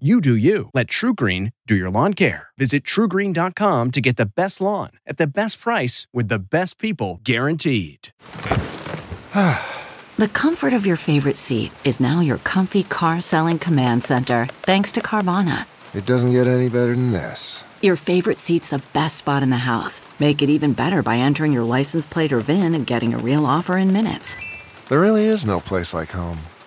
You do you. Let TruGreen do your lawn care. Visit trugreen.com to get the best lawn at the best price with the best people guaranteed. The comfort of your favorite seat is now your comfy car selling command center, thanks to Carvana. It doesn't get any better than this. Your favorite seat's the best spot in the house. Make it even better by entering your license plate or VIN and getting a real offer in minutes. There really is no place like home.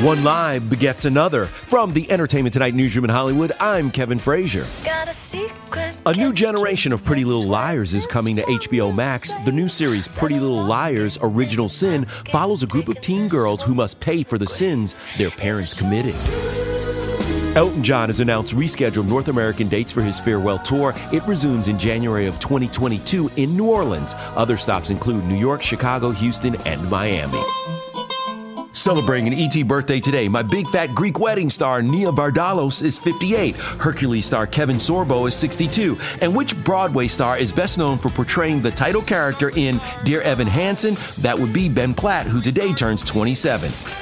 One live begets another. From the Entertainment Tonight newsroom in Hollywood, I'm Kevin Frazier. A new generation of Pretty Little Liars is coming to HBO Max. The new series, Pretty Little Liars Original Sin, follows a group of teen girls who must pay for the sins their parents committed. Elton John has announced rescheduled North American dates for his farewell tour. It resumes in January of 2022 in New Orleans. Other stops include New York, Chicago, Houston, and Miami. Celebrating an ET birthday today, my big fat Greek wedding star Nia Vardalos is 58, Hercules star Kevin Sorbo is 62, and which Broadway star is best known for portraying the title character in Dear Evan Hansen? That would be Ben Platt, who today turns 27.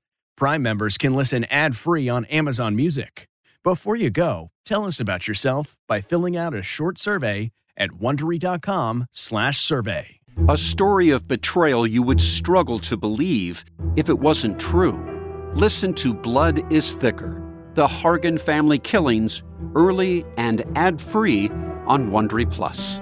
Prime members can listen ad-free on Amazon Music. Before you go, tell us about yourself by filling out a short survey at wondery.com/survey. A story of betrayal you would struggle to believe if it wasn't true. Listen to Blood is Thicker: The Hargan Family Killings early and ad-free on Wondery Plus.